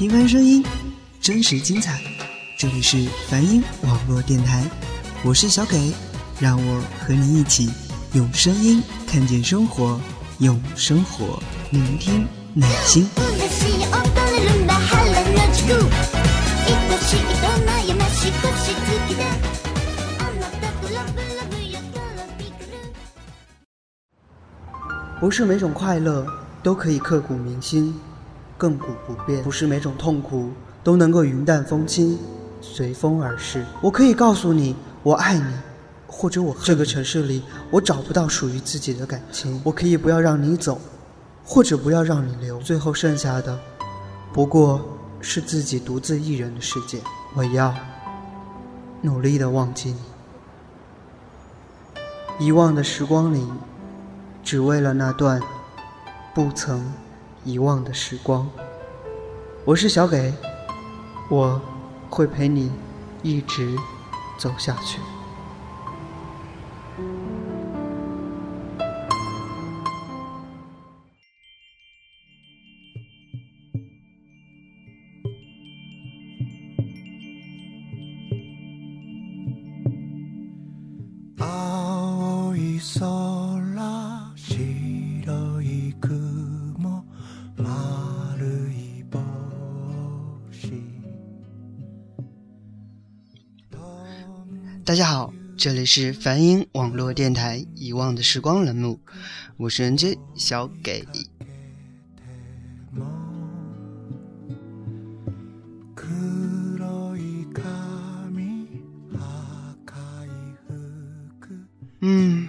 平凡声音，真实精彩。这里是梵音网络电台，我是小给，让我和你一起用声音看见生活，用生活聆听内心。不是每种快乐都可以刻骨铭心、亘古不变；不是每种痛苦都能够云淡风轻、随风而逝。我可以告诉你，我爱你，或者我这个城市里我找不到属于自己的感情。我可以不要让你走，或者不要让你留。最后剩下的，不过是自己独自一人的世界。我要努力的忘记你，遗忘的时光里。只为了那段不曾遗忘的时光。我是小给，我会陪你一直走下去。大家好，这里是梵音网络电台《遗忘的时光》栏目，我是人杰小给。嗯，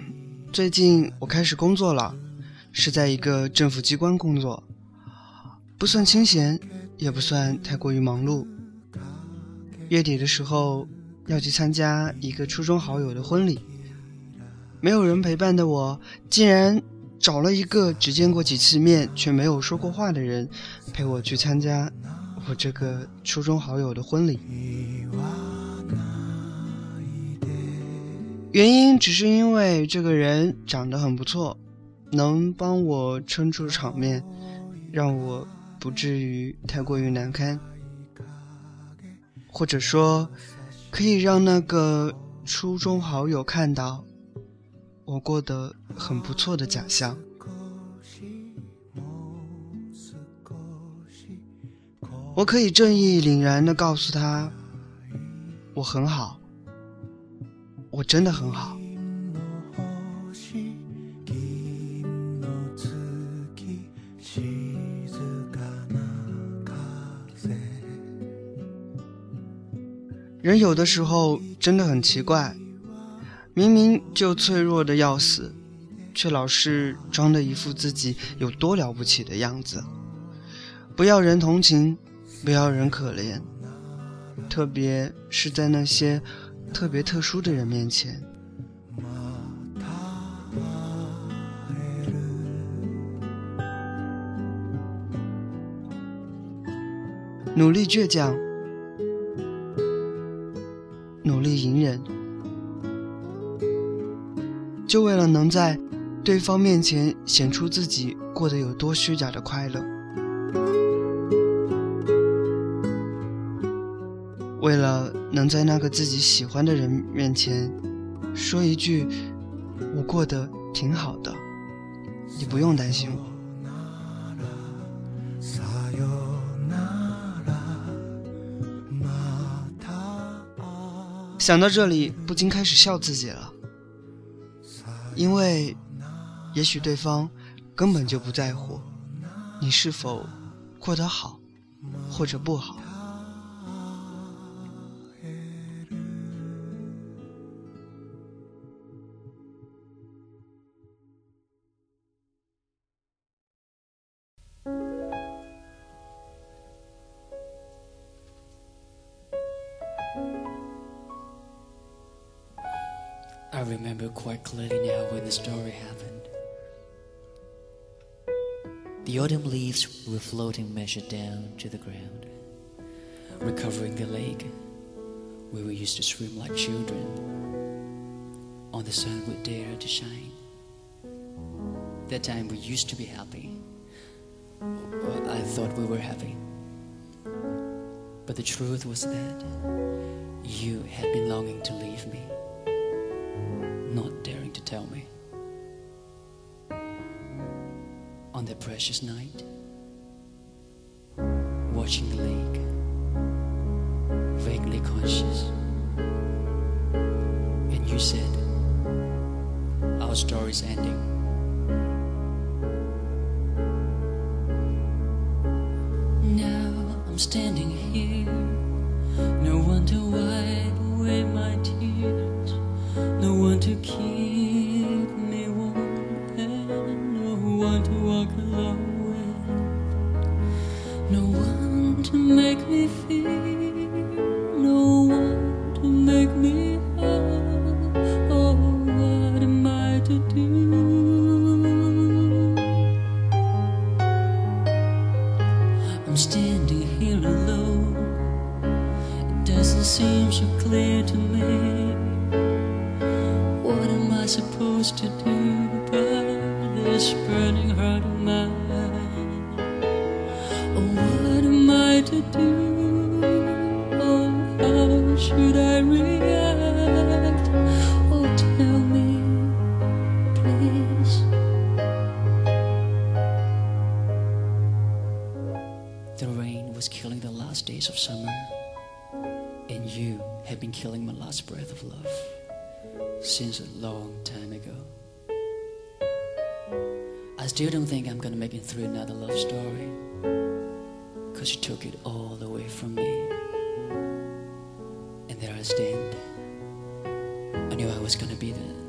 最近我开始工作了，是在一个政府机关工作，不算清闲，也不算太过于忙碌。月底的时候。要去参加一个初中好友的婚礼，没有人陪伴的我，竟然找了一个只见过几次面却没有说过话的人，陪我去参加我这个初中好友的婚礼。原因只是因为这个人长得很不错，能帮我撑住场面，让我不至于太过于难堪，或者说。可以让那个初中好友看到我过得很不错的假象。我可以正义凛然的告诉他，我很好，我真的很好。人有的时候真的很奇怪，明明就脆弱的要死，却老是装的一副自己有多了不起的样子，不要人同情，不要人可怜，特别是在那些特别特殊的人面前，努力倔强。就为了能在对方面前显出自己过得有多虚假的快乐，为了能在那个自己喜欢的人面前说一句“我过得挺好的，你不用担心我”。想到这里，不禁开始笑自己了，因为也许对方根本就不在乎你是否过得好或者不好。I remember quite clearly story happened. The autumn leaves were floating measured down to the ground, recovering the lake where we used to swim like children. On the sun would dare to shine. That time we used to be happy. I thought we were happy. But the truth was that you had been longing to leave me, not daring to tell me. on that precious night, watching the lake, vaguely conscious. And you said, Our story's ending. Now I'm standing here. have been killing my last breath of love since a long time ago. I still don't think I'm gonna make it through another love story. Cause you took it all away from me. And there I stand. I knew I was gonna be the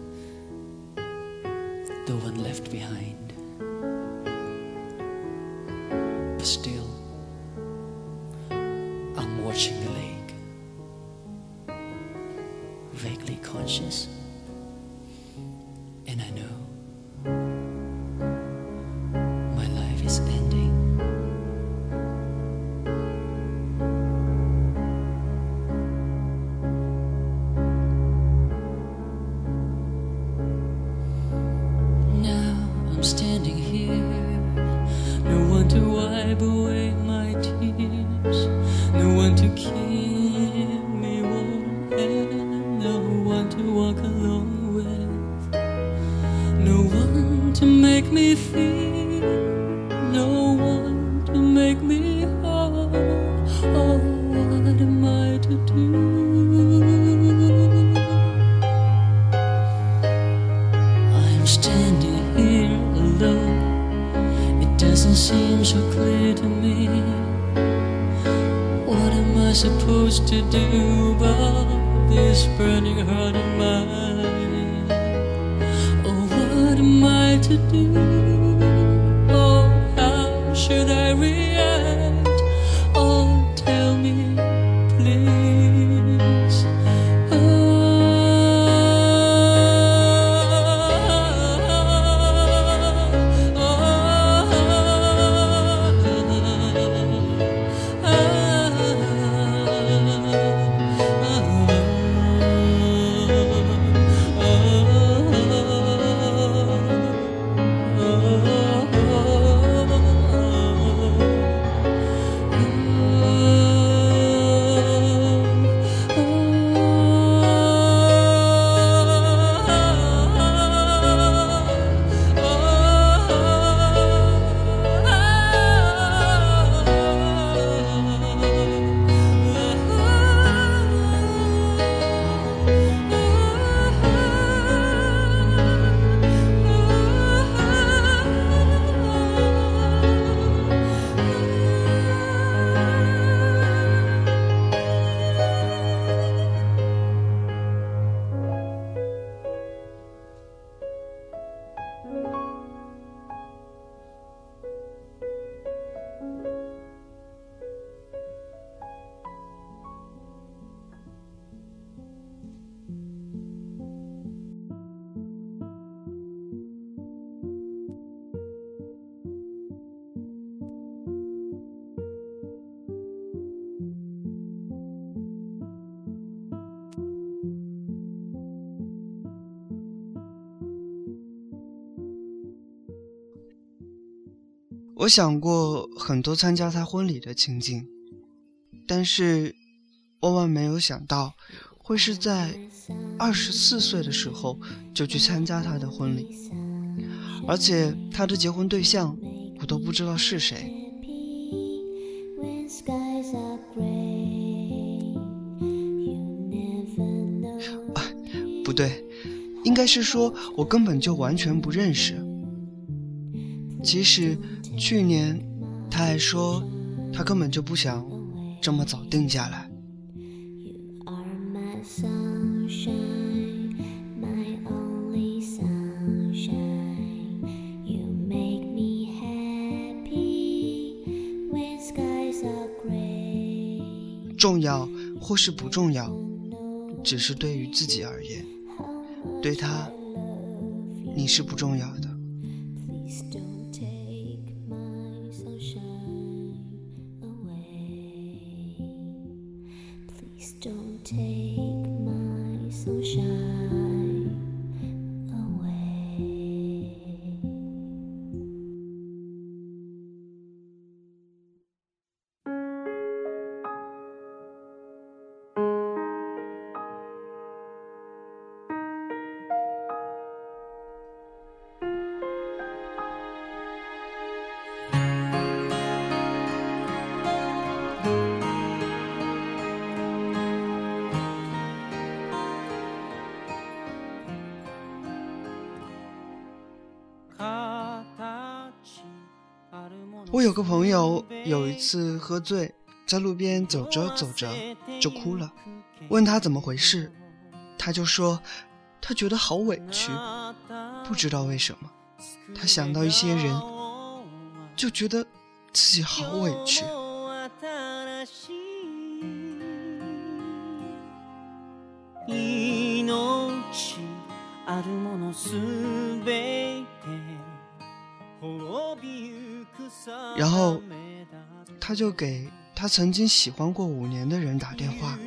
the one left behind. But still to keep. 我想过很多参加他婚礼的情景，但是万万没有想到，会是在二十四岁的时候就去参加他的婚礼，而且他的结婚对象我都不知道是谁。啊，不对，应该是说我根本就完全不认识。即使。去年他还说，他根本就不想这么早定下来。重要或是不重要，只是对于自己而言。对他，你是不重要的。有个朋友有一次喝醉，在路边走着走着就哭了。问他怎么回事，他就说他觉得好委屈，不知道为什么。他想到一些人，就觉得自己好委屈。他就给他曾经喜欢过五年的人打电话。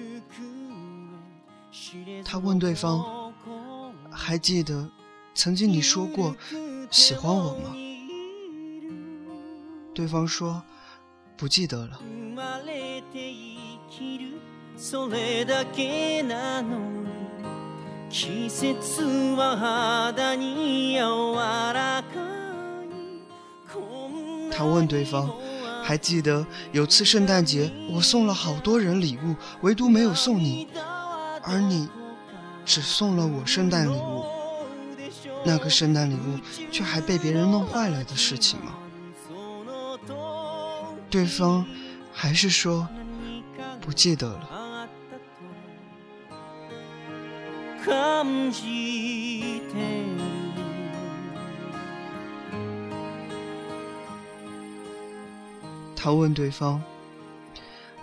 他问对方：“还记得曾经你说过喜欢我吗？”对方说：“不记得了。”他问对方：“还记得有次圣诞节，我送了好多人礼物，唯独没有送你，而你只送了我圣诞礼物。那个圣诞礼物却还被别人弄坏了的事情吗？”对方还是说：“不记得了。”他问对方：“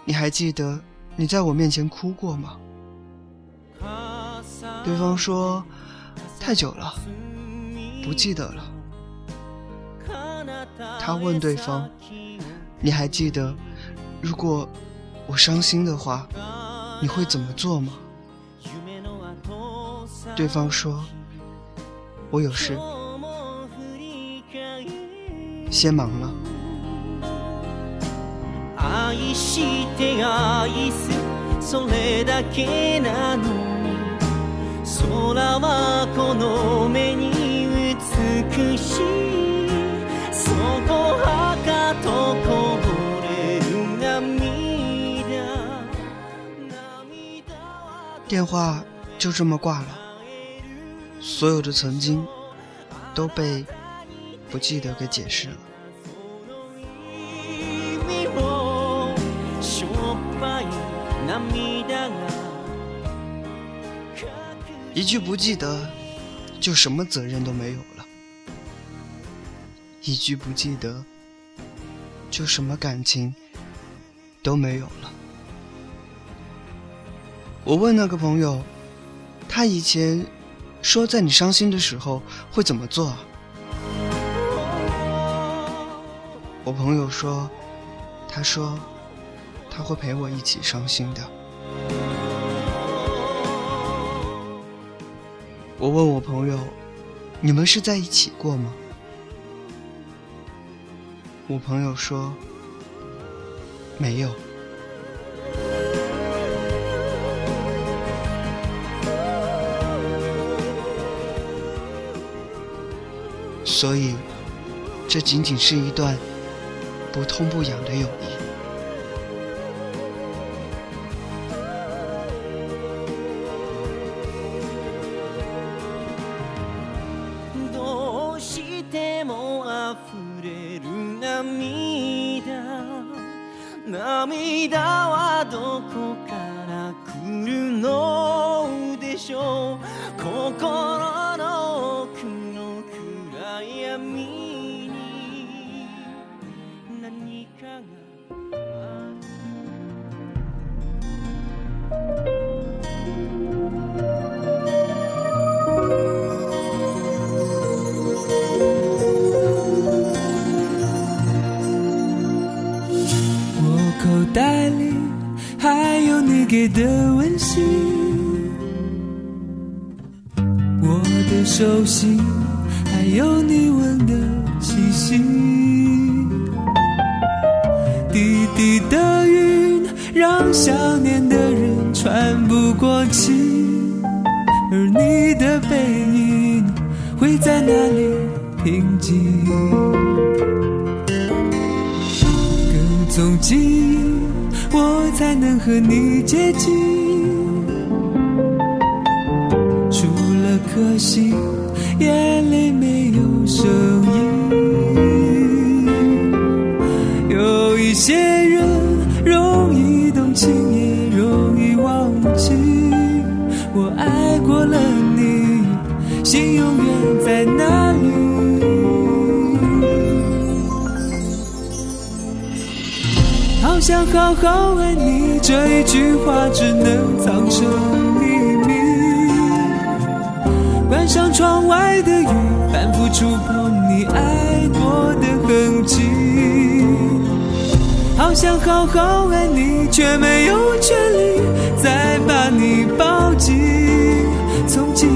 你还记得你在我面前哭过吗？”对方说：“太久了，不记得了。”他问对方：“你还记得，如果我伤心的话，你会怎么做吗？”对方说：“我有事，先忙了。”电话就这么挂了，所有的曾经都被不记得给解释了。一句不记得，就什么责任都没有了；一句不记得，就什么感情都没有了。我问那个朋友，他以前说在你伤心的时候会怎么做？我朋友说，他说他会陪我一起伤心的。我问我朋友你们是在一起过吗？我朋友说没有。所以这仅仅是一段不痛不痒的友谊。还有你给的温馨，我的手心还有你吻的气息。滴滴的云让想念的人喘不过气，而你的背影会在哪里平静？跟踪记忆，我才能和你接近。除了可惜，眼泪没有声音。有一些人容易动情，也容易忘记。我爱过了你，心永远在想好好爱你，这一句话只能藏成秘密。关上窗外的雨，反复触碰你爱过的痕迹。好想好好爱你，却没有权利再把你抱紧。从今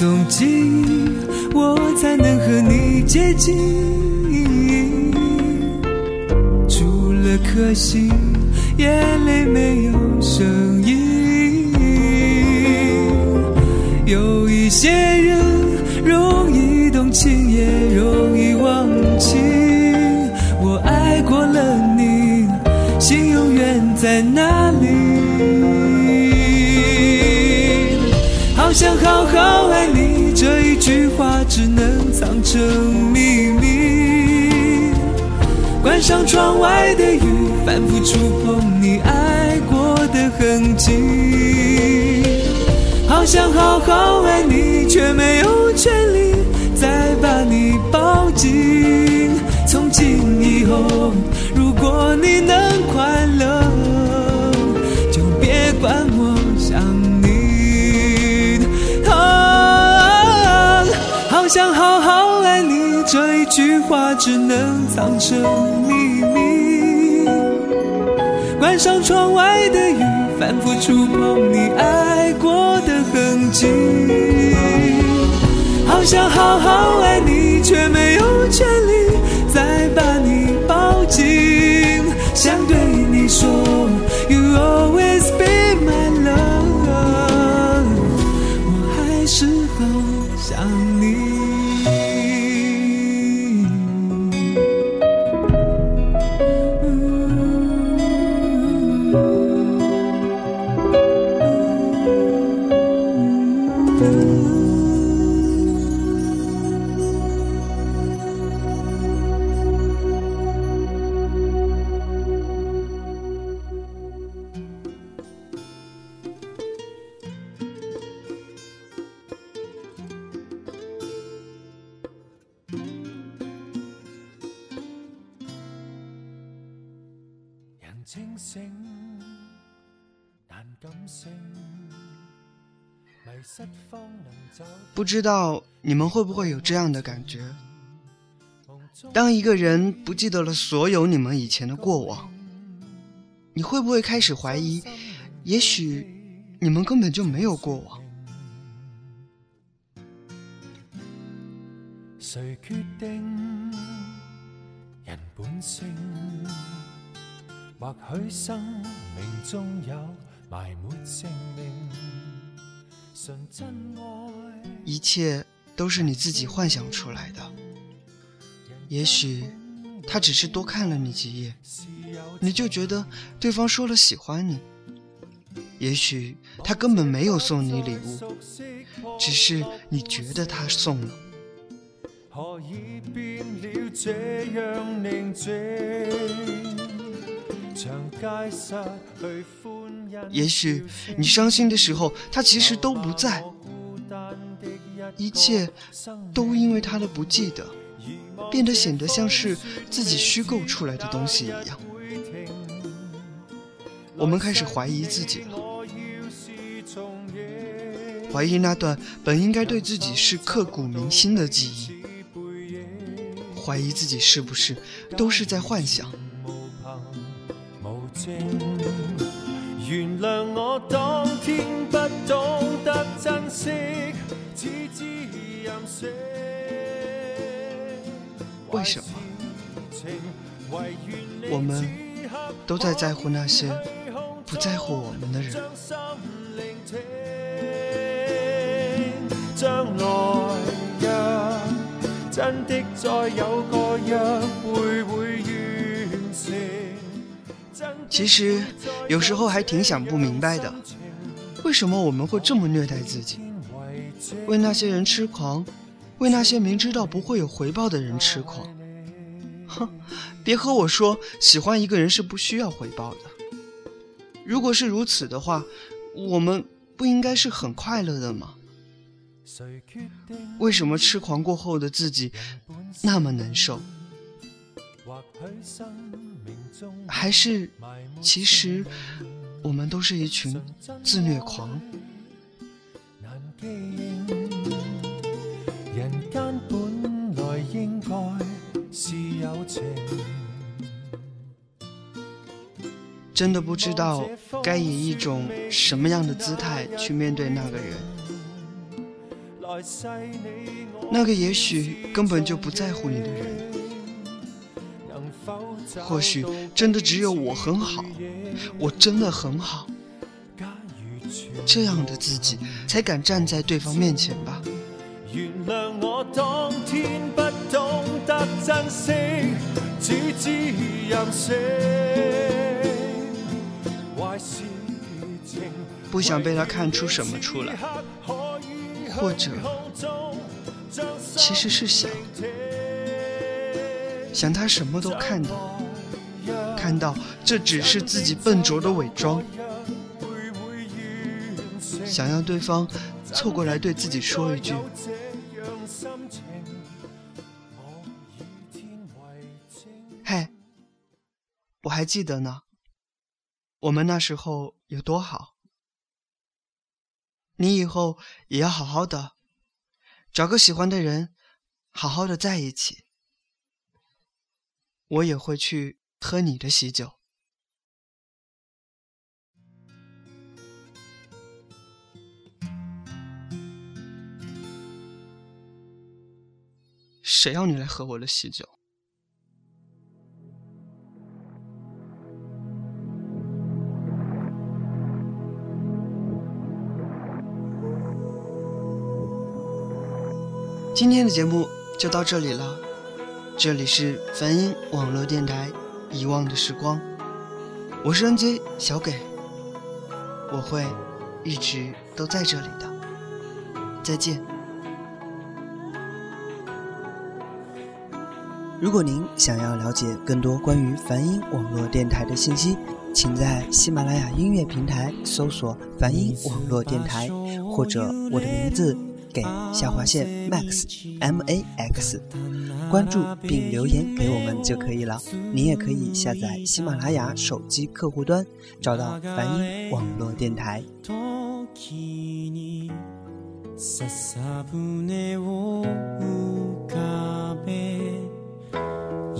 踪记忆，我才能和你接近。除了可惜，眼泪没有声音。有一些成秘密。关上窗外的雨，反复触碰你爱过的痕迹。好想好好爱你，却没有只能藏着秘密。关上窗外的雨，反复触碰你爱过的痕迹。好想好好爱你，却没有权利再把你抱紧。想不知道你们会不会有这样的感觉？当一个人不记得了所有你们以前的过往，你会不会开始怀疑，也许你们根本就没有过往？谁决定人本性？或许生命中有埋沒性命，純真愛。一切都是你自己幻想出来的。也许他只是多看了你几眼，你就觉得对方说了喜欢你。也许他根本没有送你礼物，只是你觉得他送了。何以變了。也许你伤心的时候，他其实都不在，一切都因为他的不记得，变得显得像是自己虚构出来的东西一样。我们开始怀疑自己了，怀疑那段本应该对自己是刻骨铭心的记忆，怀疑自己是不是都是在幻想。原谅我当天不懂得珍惜，只知任性。為什么我们都在在乎那些不在乎我们的人？真的再有個約會會完成。其实有时候还挺想不明白的，为什么我们会这么虐待自己？为那些人痴狂，为那些明知道不会有回报的人痴狂。哼，别和我说喜欢一个人是不需要回报的。如果是如此的话，我们不应该是很快乐的吗？为什么痴狂过后的自己那么难受？还是其实我们都是一群自虐狂？人间本来应该是有情。真的不知道该以一种什么样的姿态去面对那个人。那个也许根本就不在乎你的人，或许真的只有我很好，我真的很好，这样的自己才敢站在对方面前吧。原諒我當天不懂得珍惜，只知任性。壞事情不想被他看出什么出来，或者其实是想想他什么都看到，看到这只是自己笨拙的伪装，想要对方凑过来对自己说一句。嘿，我还记得呢，我们那时候有多好。你以后也要好好的，找个喜欢的人，好好的在一起。我也会去喝你的喜酒。谁要你来喝我的喜酒？今天的节目就到这里了，这里是梵音网络电台《遗忘的时光》，我是 NJ 小给，我会一直都在这里的，再见。如果您想要了解更多關於梵音網絡電台的信息，請在喜馬拉雅音樂平台搜索“梵音網絡電台”或者我的名字。 给下划线 max m a x，关注并留言给我们就可以了。你也可以下载喜马拉雅手机客户端，找到梵音网络电台。時に笹舟を浮かべ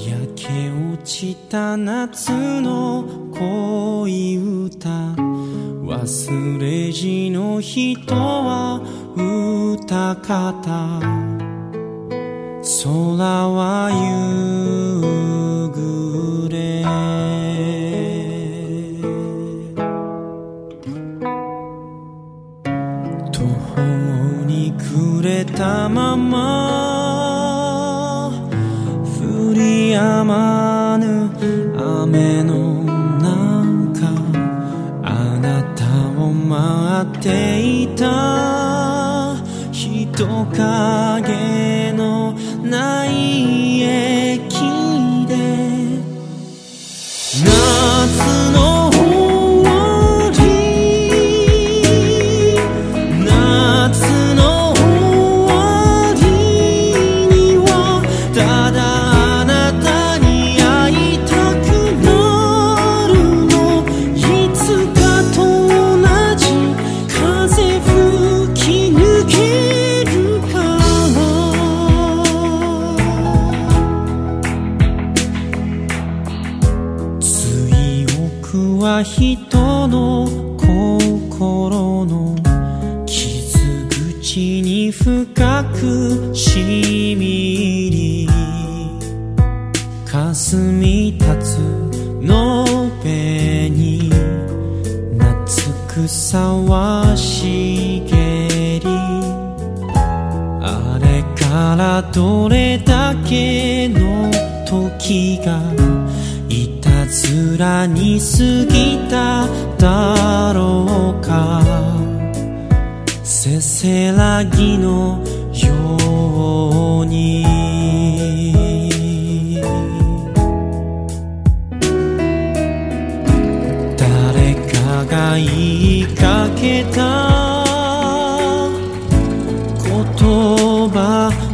焼け落ちた夏の恋歌忘れじの人は歌方。空は夕暮れ。途方に暮れたまま止まぬ雨の中あなたを待っていた。人影のない家。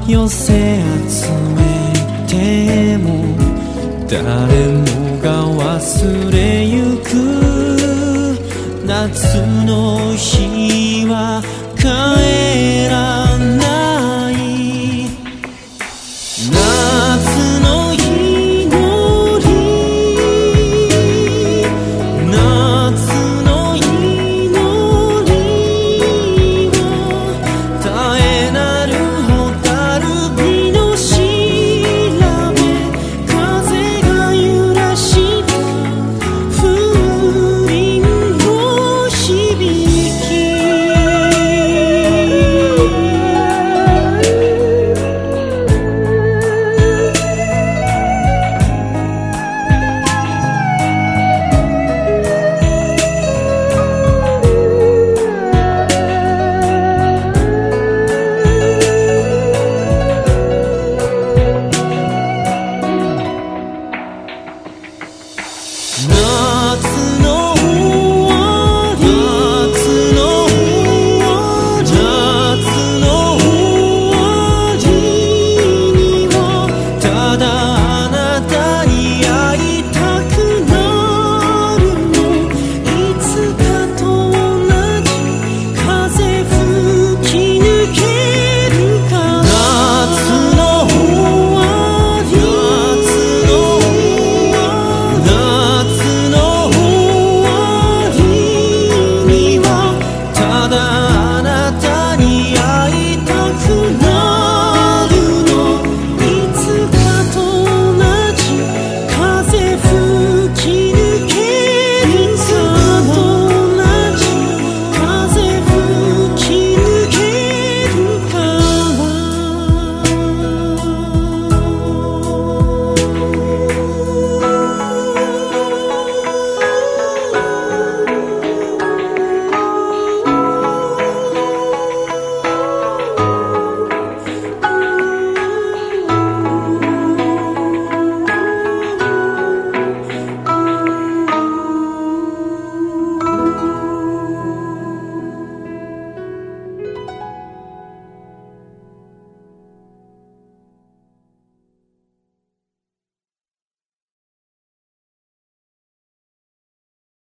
寄せ集めても誰もが忘れゆく夏の夜。